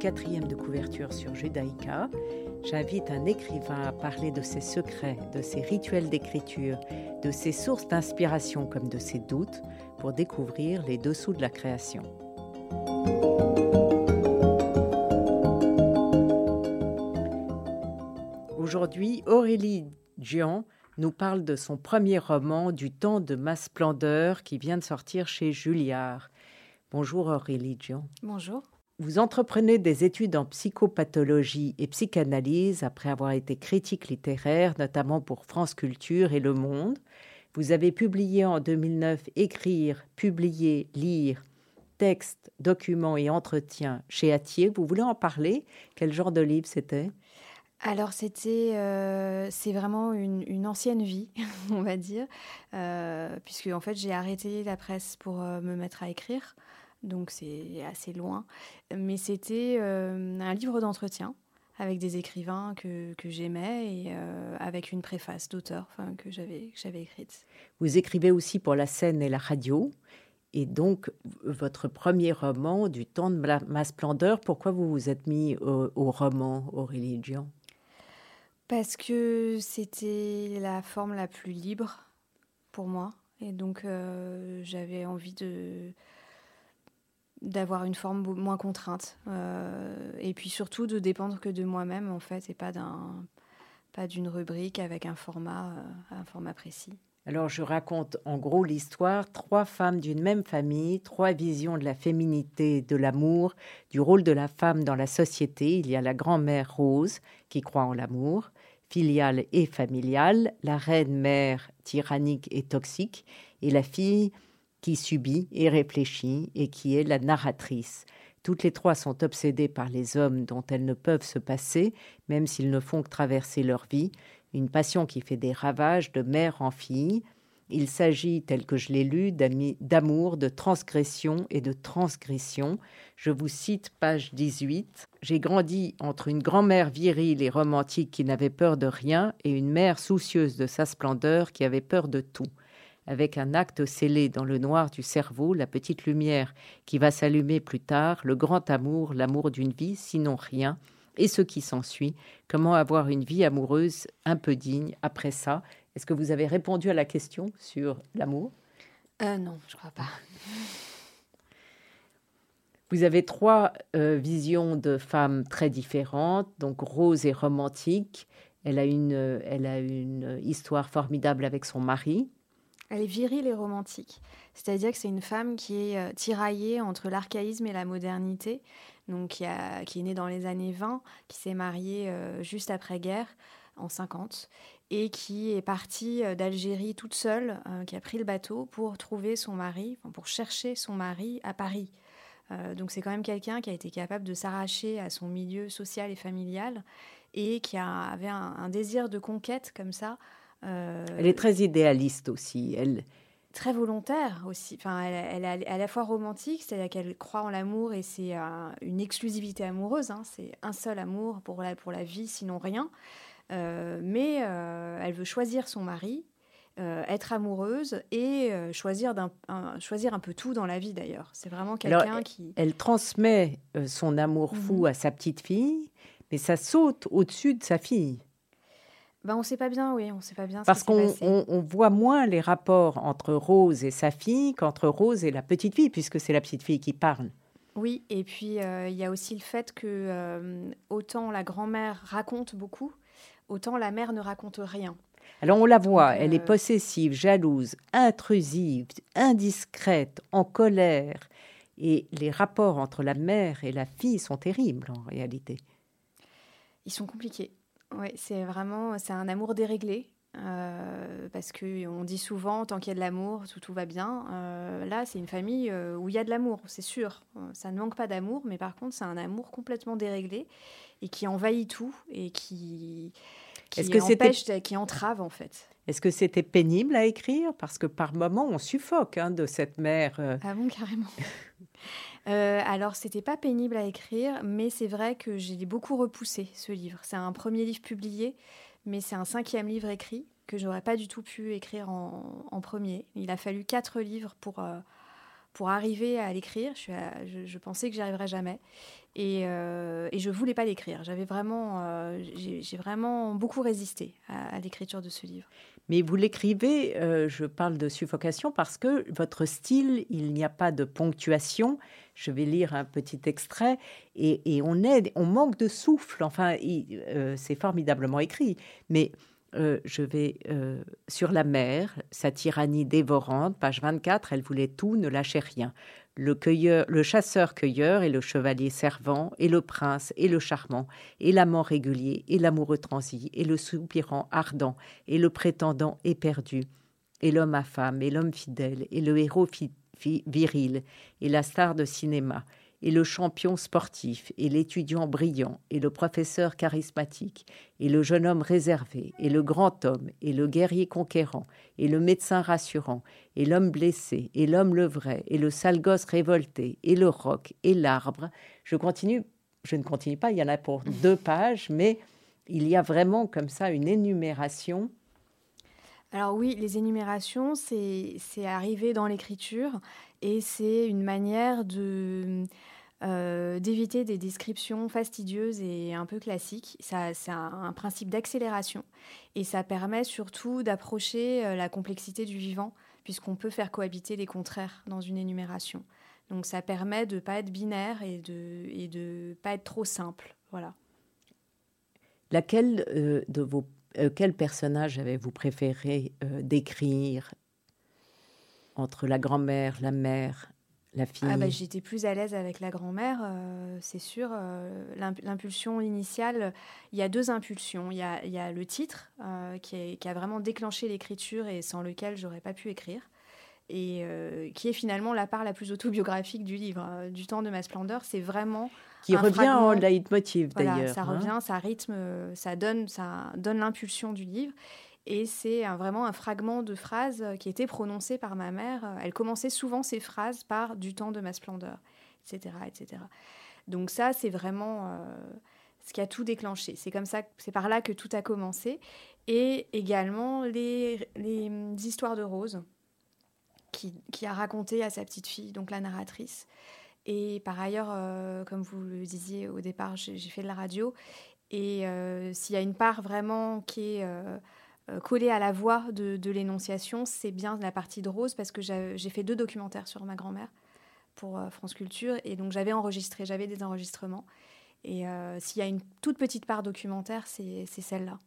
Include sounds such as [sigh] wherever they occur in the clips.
quatrième de couverture sur Judaïka. J'invite un écrivain à parler de ses secrets, de ses rituels d'écriture, de ses sources d'inspiration comme de ses doutes pour découvrir les dessous de la création. Aujourd'hui, Aurélie Dion nous parle de son premier roman, Du temps de ma splendeur, qui vient de sortir chez Julliard. Bonjour Aurélie Dion. Bonjour. Vous entreprenez des études en psychopathologie et psychanalyse après avoir été critique littéraire, notamment pour France Culture et Le Monde. Vous avez publié en 2009 Écrire, publier, lire, textes, documents et entretiens chez Atier. Vous voulez en parler? Quel genre de livre c'était? Alors c'était, euh, c'est vraiment une, ancienne vie, [laughs] on va dire, euh, puisque en fait j'ai arrêté la presse pour euh, me mettre à écrire, donc c'est assez loin. Mais c'était un livre d'entretien avec des écrivains que, que j'aimais et avec une préface d'auteur que j'avais écrite. Vous écrivez aussi pour la scène et la radio. Et donc, votre premier roman, Du temps de ma splendeur, pourquoi vous vous êtes mis au, au roman, Aurélie Dion parce que c'était la forme la plus libre pour moi. Et donc, euh, j'avais envie de d'avoir une forme moins contrainte. Euh, et puis surtout de dépendre que de moi-même, en fait, et pas d'un pas d'une rubrique avec un format, euh, un format précis. Alors je raconte en gros l'histoire, trois femmes d'une même famille, trois visions de la féminité, de l'amour, du rôle de la femme dans la société. Il y a la grand-mère Rose qui croit en l'amour, filiale et familiale, la reine-mère tyrannique et toxique, et la fille qui subit et réfléchit et qui est la narratrice. Toutes les trois sont obsédées par les hommes dont elles ne peuvent se passer, même s'ils ne font que traverser leur vie, une passion qui fait des ravages de mère en fille, il s'agit, tel que je l'ai lu, d'amour, de transgression et de transgression. Je vous cite page 18. J'ai grandi entre une grand-mère virile et romantique qui n'avait peur de rien et une mère soucieuse de sa splendeur qui avait peur de tout. Avec un acte scellé dans le noir du cerveau, la petite lumière qui va s'allumer plus tard, le grand amour, l'amour d'une vie, sinon rien, et ce qui s'ensuit, comment avoir une vie amoureuse un peu digne après ça, est-ce que vous avez répondu à la question sur l'amour? Euh, Non, je crois pas. Vous avez trois euh, visions de femmes très différentes. Donc Rose est romantique. Elle a une, elle a une histoire formidable avec son mari. Elle est virile et romantique. C'est-à-dire que c'est une femme qui est euh, tiraillée entre l'archaïsme et la modernité, donc qui, a, est née dans les années 20, qui s'est mariée juste après-guerre, en 50, et qui est partie euh, d'Algérie toute seule, euh, qui a pris le bateau pour trouver son mari, pour chercher son mari à Paris. Euh, donc c'est quand même quelqu'un qui a été capable de s'arracher à son milieu social et familial et qui avait un, désir de conquête comme ça. Elle est très idéaliste aussi. Elle très volontaire aussi. Enfin, elle, est à la fois romantique, c'est-à-dire qu'elle croit en l'amour et c'est une exclusivité amoureuse. Hein. c'est un seul amour pour la, pour la vie, sinon rien. Euh, mais euh, elle veut choisir son mari, euh, être amoureuse et choisir, un, choisir un peu tout dans la vie d'ailleurs. C'est vraiment quelqu'un qui... Elle transmet son amour fou mhm. à sa petite fille, mais ça saute au-dessus de sa fille. Ben, on ne sait pas bien, oui, on sait pas bien. Parce qu'on on, voit moins les rapports entre Rose et sa fille qu'entre Rose et la petite fille, puisque c'est la petite fille qui parle. Oui, et puis il y a aussi le fait que autant la grand-mère raconte beaucoup, autant la mère ne raconte rien. Alors on la voit, elle est euh, possessive, jalouse, intrusive, indiscrète, en colère. Et les rapports entre la mère et la fille sont terribles en réalité. Ils sont compliqués. Oui, c'est vraiment, c'est un amour déréglé. Euh, parce que on dit souvent tant qu'il y a de l'amour tout, tout va bien euh, là c'est une famille où il y a de l'amour c'est sûr ça ne manque pas d'amour mais par contre c'est un amour complètement déréglé et qui envahit tout et qui qui que empêche, qui entrave en fait. Est-ce que c'était pénible à écrire? Parce que par moments, on suffoque hein, de cette mère. Euh. Ah bon, carrément. Euh, alors, c'était pas pénible à écrire, mais c'est vrai que j'ai beaucoup repoussé ce livre. C'est un premier livre publié, mais c'est un cinquième livre écrit que j'aurais pas du tout pu écrire en, premier. Il a fallu quatre livres pour, euh, pour arriver à l'écrire. Je, pensais que j'y arriverais jamais. Et, euh, et, je voulais pas l'écrire. J'avais vraiment, euh, j'ai vraiment beaucoup résisté à, l'écriture de ce livre. Mais vous l'écrivez, euh, je parle de suffocation parce que votre style, il n'y a pas de ponctuation. Je vais lire un petit extrait et, on on manque de souffle. Enfin, euh, c'est formidablement écrit, mais euh, je vais sur la mer, sa tyrannie dévorante, page 24, elle voulait tout, ne lâchait rien. Le, cueilleur, le chasseur-cueilleur et le chevalier servant, et le prince et le charmant, et l'amant régulier, et l'amoureux transi, et le soupirant ardent, et le prétendant éperdu, et l'homme à femme, et l'homme fidèle, et le héros viril, et la star de cinéma, et le champion sportif, et l'étudiant brillant, et le professeur charismatique, et le jeune homme réservé, et le grand homme, et le guerrier conquérant, et le médecin rassurant, et l'homme blessé, et l'homme le vrai, et le sale gosse révolté, et le roc, et l'arbre. Je continue, je ne continue pas, il y en a pour deux pages, mais il y a vraiment comme ça une énumération. Alors oui, les énumérations, c'est arrivé dans l'écriture et c'est une manière de euh, d'éviter des descriptions fastidieuses et un peu classiques. c'est un, principe d'accélération et ça permet surtout d'approcher euh, la complexité du vivant puisqu'on peut faire cohabiter les contraires dans une énumération. Donc ça permet de ne pas être binaire et de et de pas être trop simple. Voilà. Laquelle euh, de vos quel personnage avez-vous préféré décrire entre la grand-mère, la mère la fille ah bah, J'étais plus à l'aise avec la grand-mère, euh, c'est sûr. Euh, l'impulsion initiale, il y a deux impulsions. Il y a, il y a le titre euh, qui, qui, a vraiment déclenché l'écriture et sans lequel j'aurais pas pu écrire. Et qui est finalement la part la plus autobiographique du livre. du temps de ma splendeur, c'est vraiment. Qui revient en leitmotiv d'ailleurs. Ça hein. revient, ça rythme, ça donne, ça donne l'impulsion du livre. Et c'est vraiment un fragment de phrase qui était prononcé par ma mère. Elle commençait souvent ses phrases par du temps de ma splendeur, etc. etc. Donc ça, c'est vraiment euh, ce qui a tout déclenché. C'est comme ça, c'est par là que tout a commencé. Et également les, les histoires de Rose, qui, a raconté à sa petite fille, donc la narratrice. Et par ailleurs, euh, comme vous le disiez au départ, j'ai fait de la radio. Et euh, s'il y a une part vraiment qui est euh, collé à la voix de, l'énonciation, c'est bien la partie de Rose parce que j'ai fait deux documentaires sur ma grand-mère pour France Culture et donc j'avais enregistré, j'avais des enregistrements. Et s'il y a une toute petite part documentaire, c'est celle-là.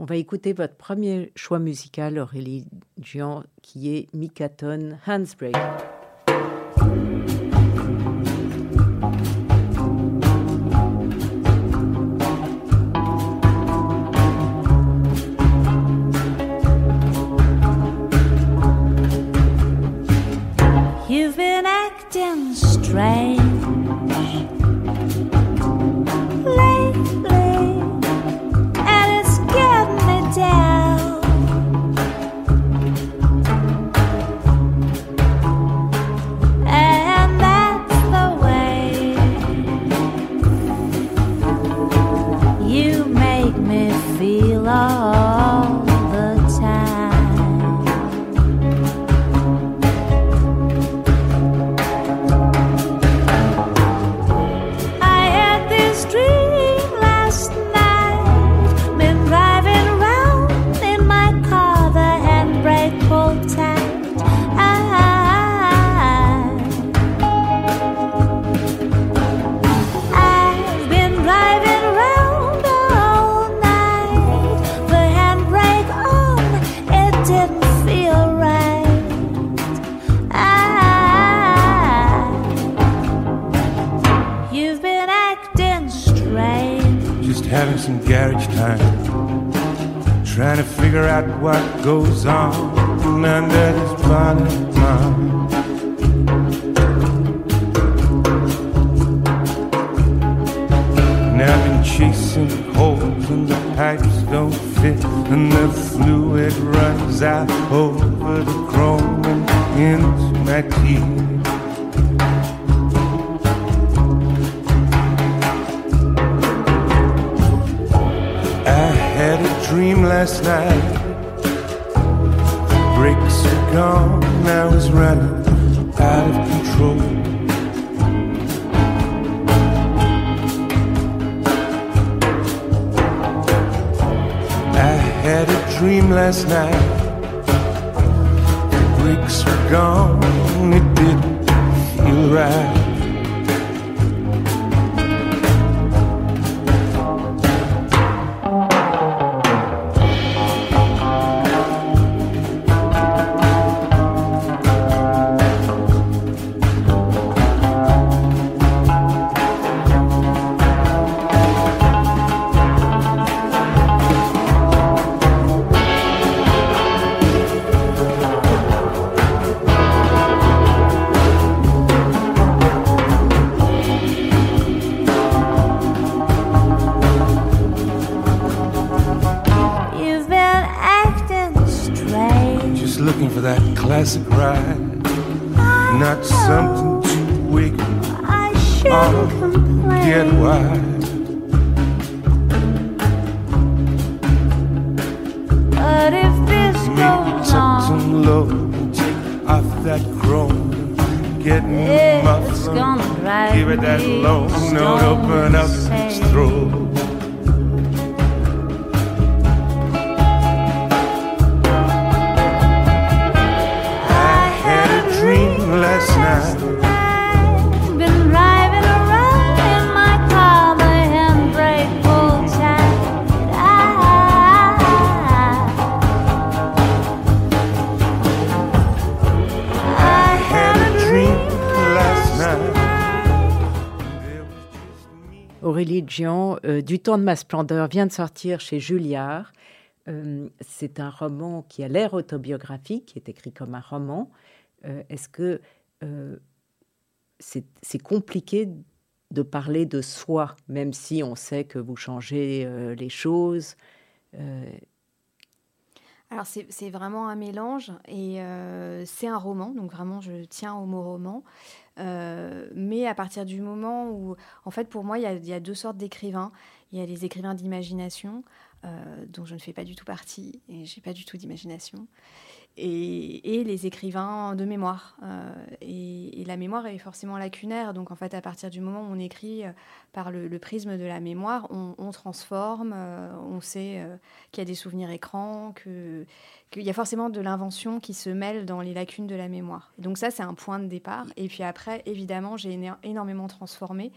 On va écouter votre premier choix musical, Aurélie Jean, qui est Mikaton Handsbreak. You've been acting strange. Just having some garage time. Trying to figure out what goes on under this body of mine. Now I've been chasing holes and the pipes don't fit And the fluid runs out over the chrome and into my teeth last night. The brakes were gone, I was running out of control. I had a dream last night. The brakes were gone, it didn't feel right. I up, shouldn't get complain. wide. But if this Maybe goes on, some low, take off that chrome, get me muffled. Give it that low note, open up its throat. Gian, euh, Du temps de ma splendeur vient de sortir chez Julliard. Euh, c'est un roman qui a l'air autobiographique, qui est écrit comme un roman. Euh, Est-ce que c'est compliqué de parler de soi, même si on sait que vous changez les choses Alors c'est vraiment un mélange et euh, c'est un roman, donc vraiment je tiens au mot roman. Euh, mais à partir du moment où, en fait pour moi il y a, il y a deux sortes d'écrivains. Il y a les écrivains d'imagination, euh, dont je ne fais pas du tout partie et j'ai pas du tout d'imagination. Et, les écrivains de mémoire. Euh, et, la mémoire est forcément lacunaire. Donc, en fait, à partir du moment où on écrit euh, par le, prisme de la mémoire, on, transforme, euh, on sait qu'il y a des souvenirs écrans, qu'il y a forcément de l'invention qui se mêle dans les lacunes de la mémoire. Donc, ça, c'est un point de départ. Et puis après, évidemment, j'ai éno- énormément transformé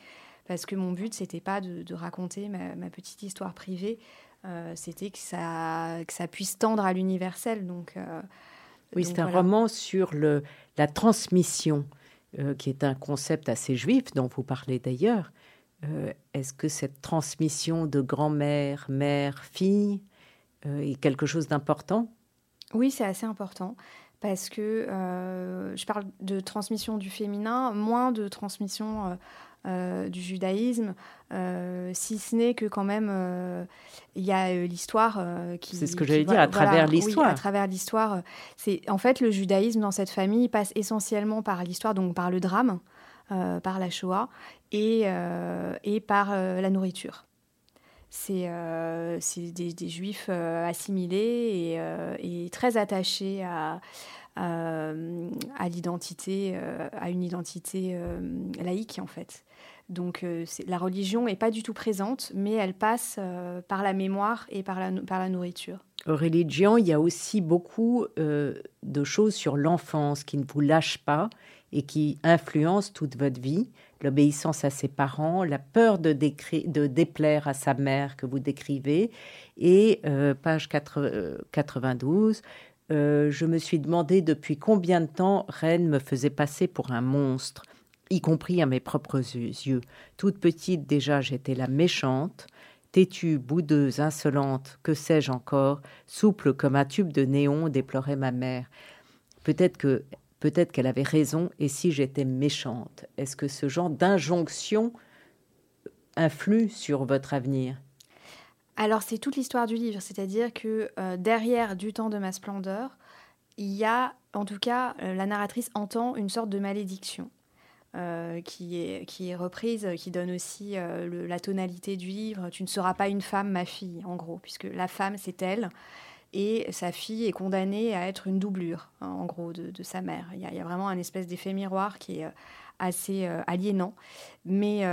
parce que mon but, c'était pas de, raconter ma petite histoire privée. Euh, c'était que ça, que ça puisse tendre à l'universel. Donc, euh, Oui, c'est un voilà. roman sur le, la transmission, euh, qui est un concept assez juif, dont vous parlez d'ailleurs. Est-ce que cette transmission de grand-mère, mère, fille est quelque chose d'important? Oui, c'est assez important parce que euh, je parle de transmission du féminin, moins de transmission euh, euh, du judaïsme, euh, si ce n'est que quand même euh, il y a l'histoire qui. C'est ce que j'allais dire, à travers oui, l'histoire. à travers l'histoire, c'est en fait le judaïsme dans cette famille passe essentiellement par l'histoire, donc par le drame, par la Shoah et et, par la nourriture. C'est des, des juifs assimilés et, et très attachés à, à, à l'identité, euh, à une identité euh, laïque en fait. Donc euh, la religion n'est pas du tout présente, mais elle passe euh, par la mémoire et par la, nourriture. Aurélie Gian, il y a aussi beaucoup euh, de choses sur l'enfance qui ne vous lâchent pas et qui influencent toute votre vie. L'obéissance à ses parents, la peur de, déplaire à sa mère que vous décrivez. Et euh, page 4 euh, 92, euh, je me suis demandé depuis combien de temps Reine me faisait passer pour un monstre, y compris à mes propres yeux. Toute petite déjà, j'étais la méchante têtue, boudeuse, insolente, que sais-je encore, souple comme un tube de néon, déplorait ma mère. Peut-être que peut-être qu'elle avait raison, et si j'étais méchante, est-ce que ce genre d'injonction influe sur votre avenir? Alors c'est toute l'histoire du livre, c'est-à-dire que euh, derrière du temps de ma splendeur, il y a, en tout cas, euh, la narratrice entend une sorte de malédiction. euh, qui, est, reprise, qui donne aussi la tonalité du livre. Tu ne seras pas une femme, ma fille, en gros, puisque la femme, c'est elle. et sa fille est condamnée à être une doublure, hein, en gros, de, sa mère. Il y, a, il y a vraiment un espèce d'effet miroir qui est assez aliénant. Mais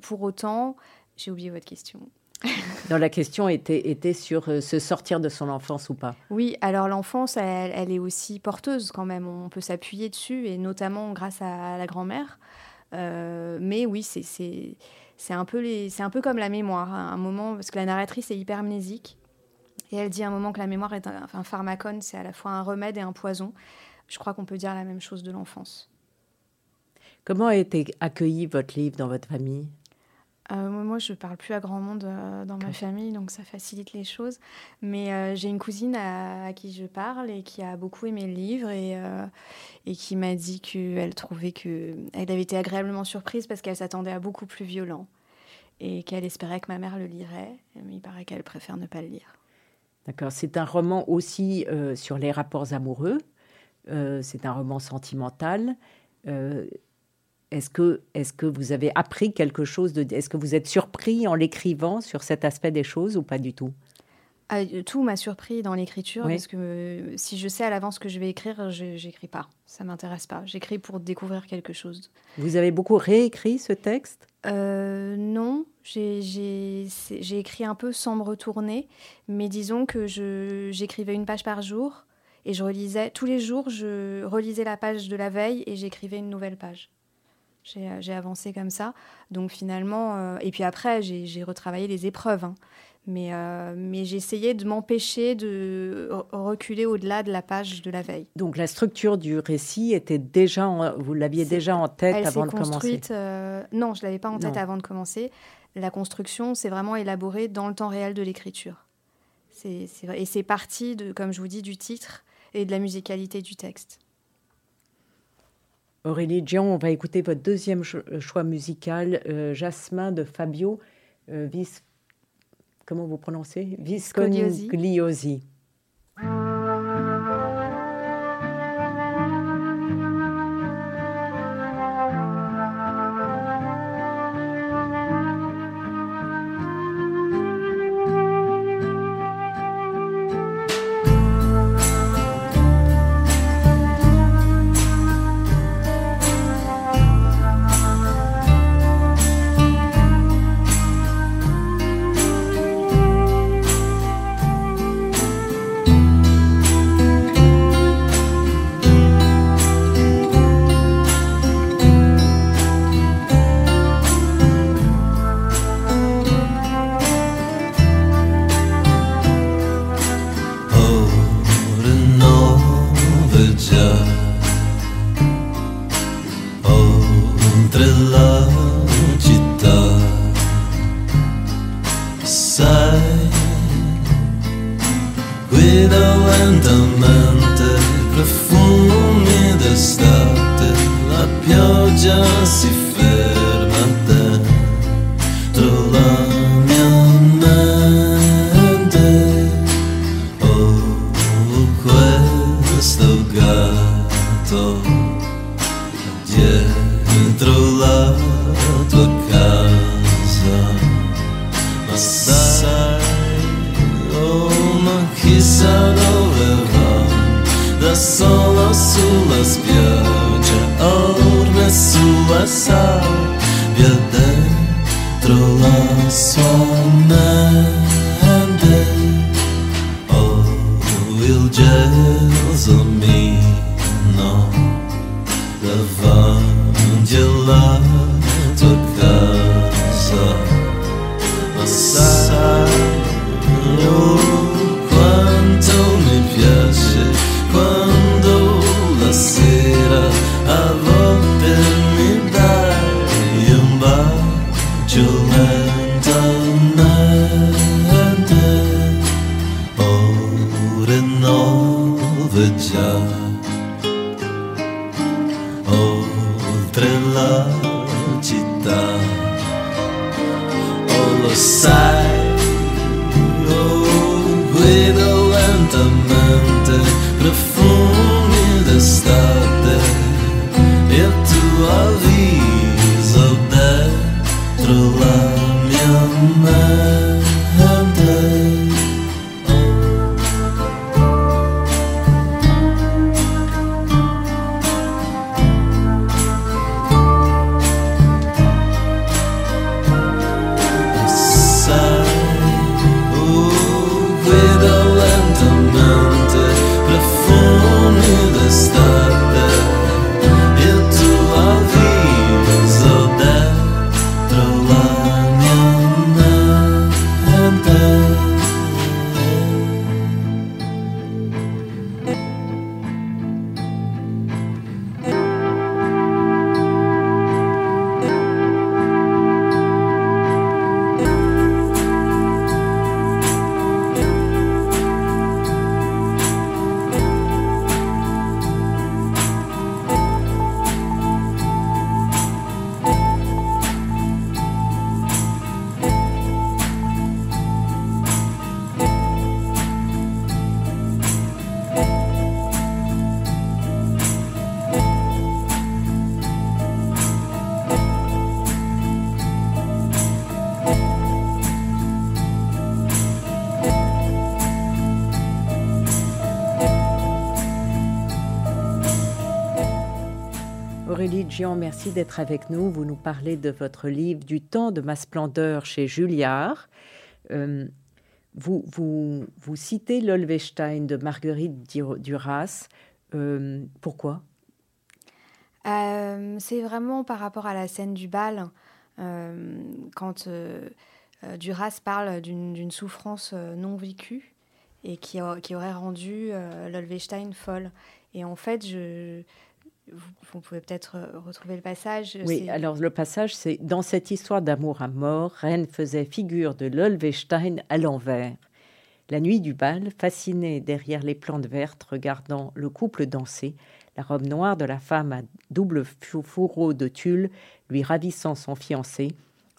pour autant, j'ai oublié votre question. [laughs] Non, la question était, était sur euh, se sortir de son enfance ou pas. Oui, alors l'enfance, elle, elle est aussi porteuse quand même. On peut s'appuyer dessus, et notamment grâce à la grand-mère. Euh, mais oui, c'est- un, peu les- un peu comme la mémoire. À un moment, parce que la narratrice est hypermnésique. Et elle dit à un moment que la mémoire est un, enfin, un pharmacone, c'est à la fois un remède et un poison. Je crois qu'on peut dire la même chose de l'enfance. Comment a été accueilli votre livre dans votre famille? Euh, moi, je parle plus à grand monde euh, dans ma famille, donc ça facilite les choses. Mais euh, j'ai une cousine à, à qui je parle et qui a beaucoup aimé le livre et, et qui m'a dit qu'elle trouvait que elle avait été agréablement surprise parce qu'elle s'attendait à beaucoup plus violent et qu'elle espérait que ma mère le lirait. Mais il paraît qu'elle préfère ne pas le lire. D'accord. C'est un roman aussi sur les rapports amoureux. C'est un roman sentimental. Est-ce que, est que vous avez appris quelque chose de, Est-ce que vous êtes surpris en l'écrivant sur cet aspect des choses ou pas du tout? Ah, euh, tout m'a surpris dans l'écriture Oui. parce que euh, si je sais à l'avance ce que je vais écrire, je j'écris pas. Ça m'intéresse pas. J'écris pour découvrir quelque chose. Vous avez beaucoup réécrit ce texte? Euh, non, j'ai- écrit un peu sans me retourner, mais disons que j'écrivais une page par jour et je relisais tous les jours, je relisais la page de la veille et j'écrivais une nouvelle page. J'ai j'ai avancé comme ça, donc finalement, euh, et puis après j'ai retravaillé les épreuves, hein. mais, euh, mais essayé de m'empêcher de re- reculer au-delà de la page de la veille. Donc la structure du récit était déjà, en- vous l'aviez déjà en tête Elle avant de commencer? euh, non, je l'avais pas en tête Non. avant de commencer. La construction, c'est vraiment élaboré dans le temps réel de l'écriture. Et c'est parti, de, comme je vous dis, du titre et de la musicalité du texte. Aurélie Dion, on va écouter votre deuxième euh, choix musical, euh, Jasmin de Fabio euh, Vis. Comment vous prononcez? Viscongliosi. Dentro la mente. Oh, il gelsomino davanti alla tua casa. the moon. Gian, merci d'être avec nous. Vous nous parlez de votre livre Du temps de ma splendeur chez Julliard. Euh, vous, vous, citez l'Olvestein de Marguerite Dur- Duras. Euh, pourquoi? Euh, c'est vraiment par rapport à la scène du bal, quand Duras parle d'une souffrance non vécue et qui, aurait rendu l'Olvestein folle. Et en fait, je, vous, vous pouvez peut-être euh, retrouver le passage. Oui, c'est- alors le passage, c'est Dans cette histoire d'amour à mort, Reine faisait figure de l'Olvestein à l'envers. La nuit du bal, fascinée derrière les plantes vertes, regardant le couple danser, la robe noire de la femme à double fou- fourreau de tulle lui ravissant son fiancé,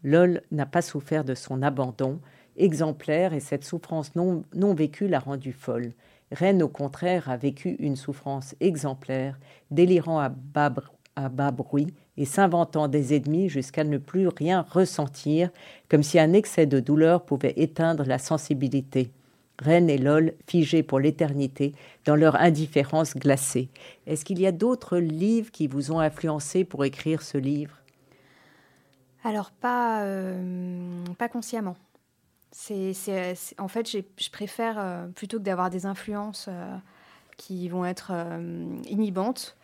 Lol n'a pas souffert de son abandon, exemplaire, et cette souffrance non, non vécue l'a rendue folle. Reine, au contraire, a vécu une souffrance exemplaire, délirant à bas, bruit et s'inventant des ennemis jusqu'à ne plus rien ressentir, comme si un excès de douleur pouvait éteindre la sensibilité. Reine et Lol figés pour l'éternité dans leur indifférence glacée. Est-ce qu'il y a d'autres livres qui vous ont influencé pour écrire ce livre? Alors, pas, euh, pas consciemment. C'est, c'est- en fait, je préfère, euh, plutôt que d'avoir des influences euh, qui vont être euh, inhibantes,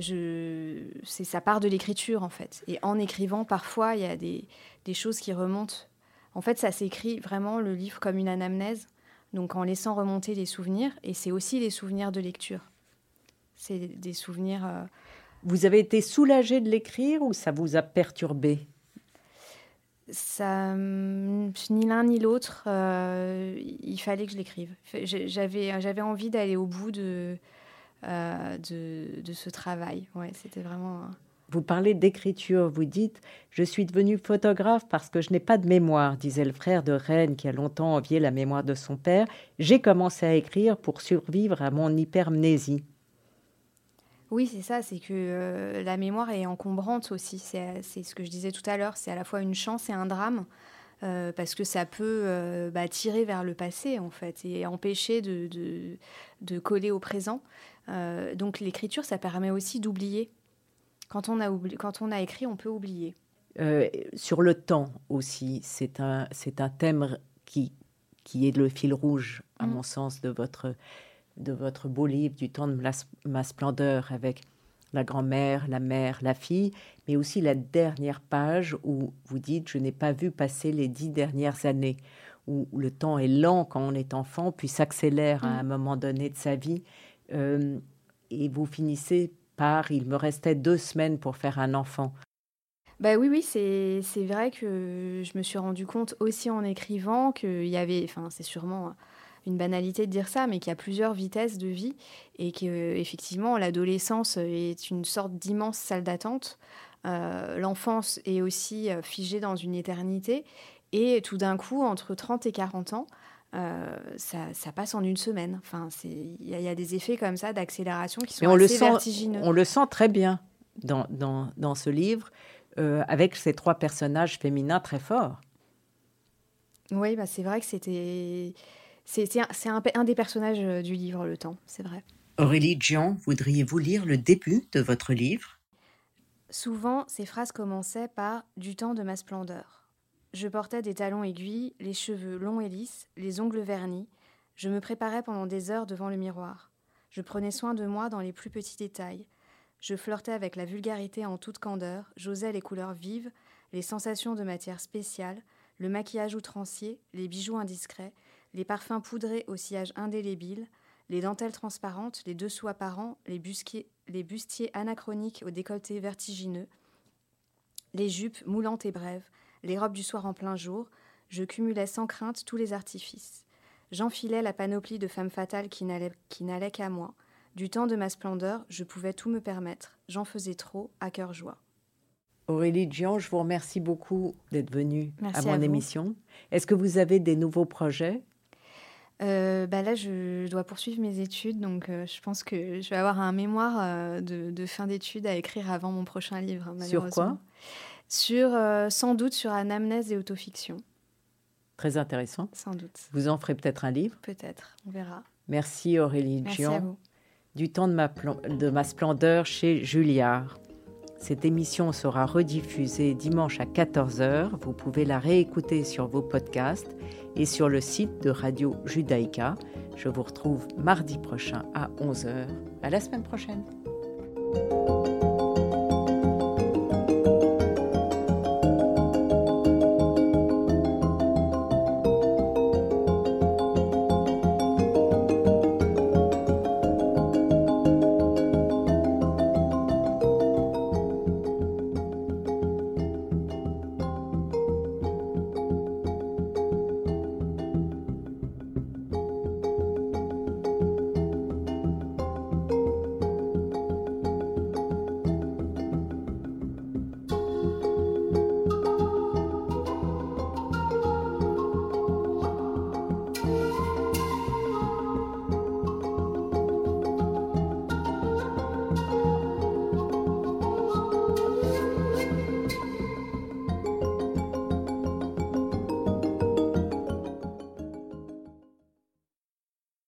c'est, ça part de l'écriture, en fait. Et en écrivant, parfois, il y a des, choses qui remontent. En fait, ça s'écrit vraiment le livre comme une anamnèse, donc en laissant remonter les souvenirs. Et c'est aussi les souvenirs de lecture. C'est des souvenirs... Vous avez été soulagé de l'écrire ou ça vous a perturbé hum, ni l'un ni l'autre, euh, il fallait que je l'écrive. J'avais, j'avais envie d'aller au bout de, euh, de, de ce travail. Ouais, c'était vraiment. Vous parlez d'écriture, vous dites Je suis devenu photographe parce que je n'ai pas de mémoire, disait le frère de Reine qui a longtemps envié la mémoire de son père. J'ai commencé à écrire pour survivre à mon hypermnésie. Oui, c'est ça, c'est que euh, la mémoire est encombrante aussi. C'est c'est ce que je disais tout à l'heure, c'est à la fois une chance et un drame, euh, parce que ça peut euh, bah, tirer vers le passé, en fait, et empêcher de, de, de coller au présent. Euh, donc l'écriture, ça permet aussi d'oublier. Quand, on a oubli- quand on a écrit, on peut oublier. Euh, sur le temps aussi, c'est un, thème qui, qui est le fil rouge, à Mm. mon sens, de votre, de votre beau livre, Du temps de ma, ma splendeur, avec la grand-mère, la mère, la fille, mais aussi la dernière page où vous dites Je n'ai pas vu passer les dix dernières années, où le temps est lent quand on est enfant, puis s'accélère à Mm. un moment donné de sa vie. Euh, et vous finissez par Il me restait deux semaines pour faire un enfant. Bah oui, oui, c'est c'est vrai que je me suis rendu compte aussi en écrivant qu'il y avait, enfin c'est sûrement une banalité de dire ça, mais qu'il y a plusieurs vitesses de vie et que effectivement l'adolescence est une sorte d'immense salle d'attente. Euh, L'enfance est aussi euh, figée dans une éternité et tout d'un coup, entre 30 et 40 ans, euh, ça, ça passe en une semaine. Enfin, il y, a- il y a des effets comme ça d'accélération qui sont on le assez sent, vertigineux. on le sent très bien dans, dans, dans ce livre, euh, avec ces trois personnages féminins très forts. Oui, bah c'est vrai que c'était. C'est c'est un, c'est un, un des personnages euh, du livre, Le Temps, c'est vrai. Aurélie Jean, voudriez-vous lire le début de votre livre? Souvent, ces phrases commençaient par Du temps de ma splendeur. Je portais des talons aiguilles, les cheveux longs et lisses, les ongles vernis. Je me préparais pendant des heures devant le miroir. Je prenais soin de moi dans les plus petits détails. Je flirtais avec la vulgarité en toute candeur, j'osais les couleurs vives, les sensations de matière spéciale, le maquillage outrancier, les bijoux indiscrets, les parfums poudrés au sillage indélébile, les dentelles transparentes, les dessous apparents, les, busquiers- les bustiers anachroniques au décolleté vertigineux, les jupes moulantes et brèves, les robes du soir en plein jour, je cumulais sans crainte tous les artifices. J'enfilais la panoplie de femmes fatales qui n'allaient qu'à moi. Du temps de ma splendeur, je pouvais tout me permettre. J'en faisais trop, à cœur joie. Aurélie Jean, je vous remercie beaucoup d'être venue à mon à émission. Est-ce que vous avez des nouveaux projets? Euh, bah là, je dois poursuivre mes études, donc euh, je pense que je vais avoir un mémoire euh, de, de fin d'études à écrire avant mon prochain livre. hein, Sur quoi. Sur, sans doute sur anamnèse et autofiction, Très intéressant. sans doute. Vous en ferez peut-être un livre. Peut-être, on verra. Merci Aurélie Merci Jean. à vous. Du temps de ma, de ma splendeur chez Julliard. Cette émission sera rediffusée dimanche à 14h. Vous pouvez la réécouter sur vos podcasts et sur le site de Radio Judaïka. Je vous retrouve mardi prochain à 11h. À la semaine prochaine.